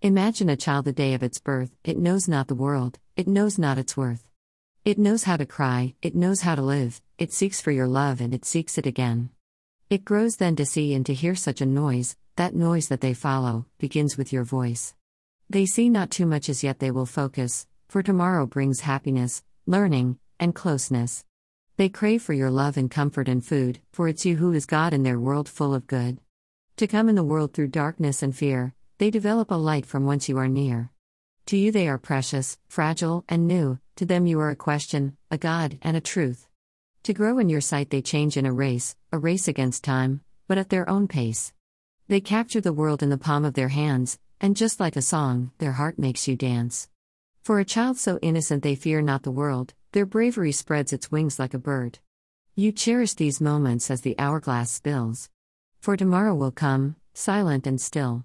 Imagine a child the day of its birth, it knows not the world, it knows not its worth. It knows how to cry, it knows how to live, it seeks for your love and it seeks it again. It grows then to see and to hear such a noise, that noise that they follow, begins with your voice. They see not too much as yet they will focus, for tomorrow brings happiness, learning, and closeness. They crave for your love and comfort and food, for it's you who is God in their world full of good. To come in the world through darkness and fear, they develop a light from whence you are near. To you they are precious, fragile, and new, to them you are a question, a God, and a truth. To grow in your sight they change in a race, a race against time, but at their own pace. They capture the world in the palm of their hands, and just like a song, their heart makes you dance. For a child so innocent they fear not the world, their bravery spreads its wings like a bird. You cherish these moments as the hourglass spills. For tomorrow will come, silent and still.